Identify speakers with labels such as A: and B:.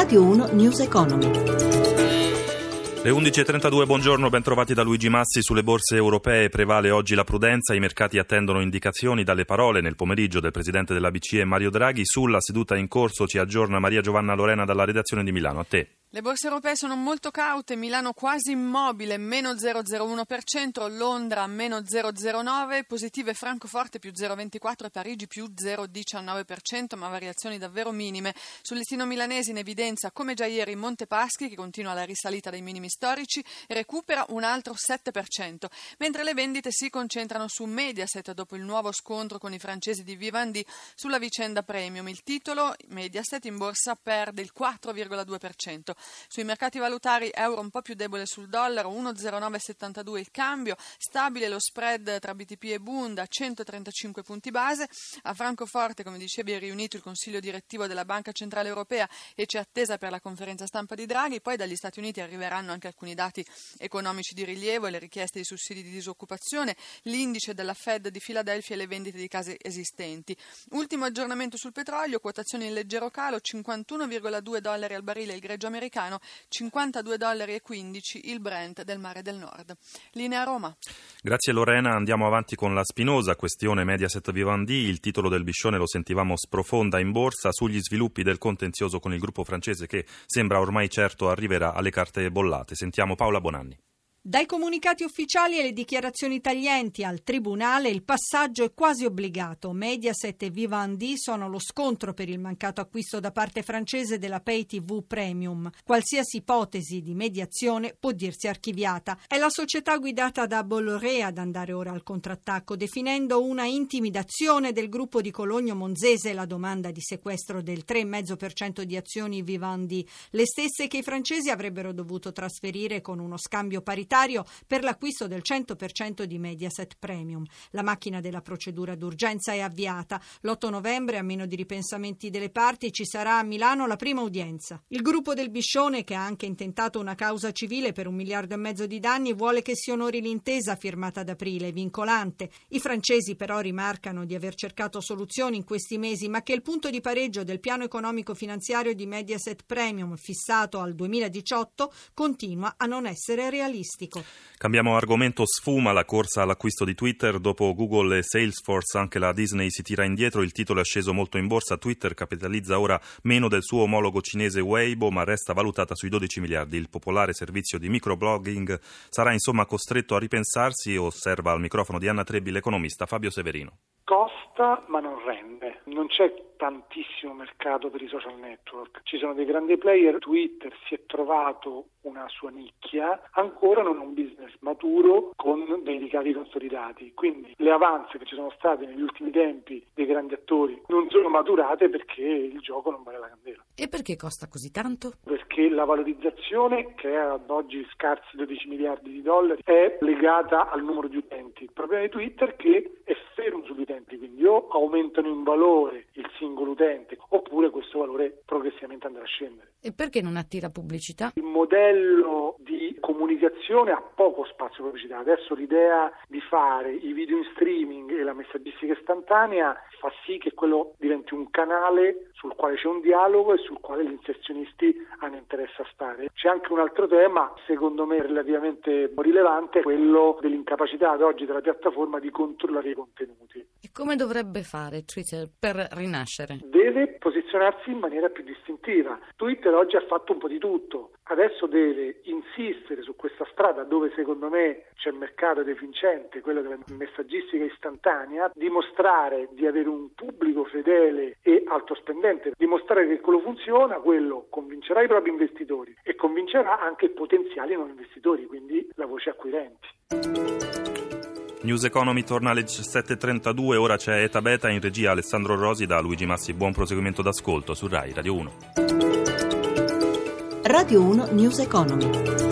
A: Radio 1 News Economy.
B: Le 11.32, buongiorno, ben trovati da Luigi Massi. Sulle borse europee prevale oggi la prudenza, i mercati attendono indicazioni dalle parole nel pomeriggio del Presidente della BCE Mario Draghi. Sulla seduta in corso ci aggiorna Maria Giovanna Lorena dalla redazione di Milano. A te.
C: Le borse europee sono molto caute, Milano quasi immobile, meno 0,01%, Londra meno 0,09%, positive Francoforte più 0,24% e Parigi più 0,19%, ma variazioni davvero minime. Sul listino milanese in evidenza, come già ieri, Montepaschi, che continua la risalita dei minimi storici, recupera un altro 7%, mentre le vendite si concentrano su Mediaset dopo il nuovo scontro con i francesi di Vivendi sulla vicenda premium. Il titolo, Mediaset in borsa, perde il 4,2%. Sui mercati valutari euro un po' più debole sul dollaro, 1,0972 il cambio, stabile lo spread tra BTP e Bund a 135 punti base. A Francoforte, come dicevi, è riunito il Consiglio direttivo della Banca Centrale Europea e c'è attesa per la conferenza stampa di Draghi. Poi dagli Stati Uniti arriveranno anche alcuni dati economici di rilievo e le richieste di sussidi di disoccupazione, l'indice della Fed di Filadelfia e le vendite di case esistenti. Ultimo aggiornamento sul petrolio, quotazioni in leggero calo, 51,2 dollari al barile il greggio americano americano 52,15 dollari il Brent del Mare del Nord. Linea Roma.
B: Grazie Lorena, andiamo avanti con la spinosa questione Mediaset Vivendi, il titolo del biscione lo sentivamo sprofonda in borsa sugli sviluppi del contenzioso con il gruppo francese che sembra ormai certo arriverà alle carte bollate. Sentiamo Paola Bonanni.
D: Dai comunicati ufficiali e le dichiarazioni taglienti al Tribunale il passaggio è quasi obbligato. Mediaset e Vivendi sono lo scontro per il mancato acquisto da parte francese della Pay TV Premium. Qualsiasi ipotesi di mediazione può dirsi archiviata. È la società guidata da Bolloré ad andare ora al contrattacco, definendo una intimidazione del gruppo di Cologno Monzese la domanda di sequestro del 3,5% di azioni Vivendi, le stesse che i francesi avrebbero dovuto trasferire con uno scambio paritario prioritario per l'acquisto del 100% di Mediaset Premium. La macchina della procedura d'urgenza è avviata. L'8 novembre, a meno di ripensamenti delle parti, ci sarà a Milano la prima udienza. Il gruppo del Biscione, che ha anche intentato una causa civile per un miliardo e mezzo di danni, vuole che si onori l'intesa firmata ad aprile, vincolante. I francesi però rimarcano di aver cercato soluzioni in questi mesi, ma che il punto di pareggio del piano economico finanziario di Mediaset Premium, fissato al 2018, continua a non essere realistico turistico.
B: Cambiamo argomento, sfuma la corsa all'acquisto di Twitter, dopo Google e Salesforce anche la Disney si tira indietro, il titolo è sceso molto in borsa, Twitter capitalizza ora meno del suo omologo cinese Weibo ma resta valutata sui 12 miliardi, il popolare servizio di microblogging sarà insomma costretto a ripensarsi, osserva al microfono di Anna Trebbi l'economista Fabio Severino.
E: Costa ma non rende, non c'è tantissimo mercato per i social network. Ci sono dei grandi player, Twitter si è trovato una sua nicchia, ancora non un business maturo con dei ricavi consolidati. Quindi le avanze che ci sono state negli ultimi tempi dei grandi attori non sono maturate perché il gioco non vale la candela.
D: E perché costa così tanto?
E: Perché la valorizzazione, che è ad oggi scarsi 12 miliardi di dollari, è legata al numero di utenti. Il problema di Twitter è che è fermo sugli utenti, quindi o aumentano in valore il singolo utente oppure questo valore progressivamente andrà a scendere.
D: E perché non attira pubblicità?
E: Il modello di comunicazione ha poco spazio pubblicità. Adesso l'idea di fare i video in streaming e la messaggistica istantanea fa sì che quello diventi un canale sul quale c'è un dialogo e sul quale gli inserzionisti hanno interesse a stare. C'è anche un altro tema, secondo me relativamente rilevante, quello dell'incapacità ad oggi della piattaforma di controllare i contenuti.
D: E come dovrebbe fare Twitter per rinascere?
E: Deve posizionarsi in maniera più distintiva. Twitter oggi ha fatto un po' di tutto, adesso deve insistere su questa strada dove secondo me c'è il mercato deficiente, quello della messaggistica istantanea, dimostrare di avere un pubblico fedele e alto spendente, dimostrare che quello funziona, quello convincerà i propri investitori e convincerà anche i potenziali non investitori, quindi la voce acquirenti.
B: News Economy torna alle 17.32, ora c'è Eta Beta in regia Alessandro Rosi da Luigi Massi. Buon proseguimento d'ascolto su RAI Radio 1.
A: Radio 1 News Economy.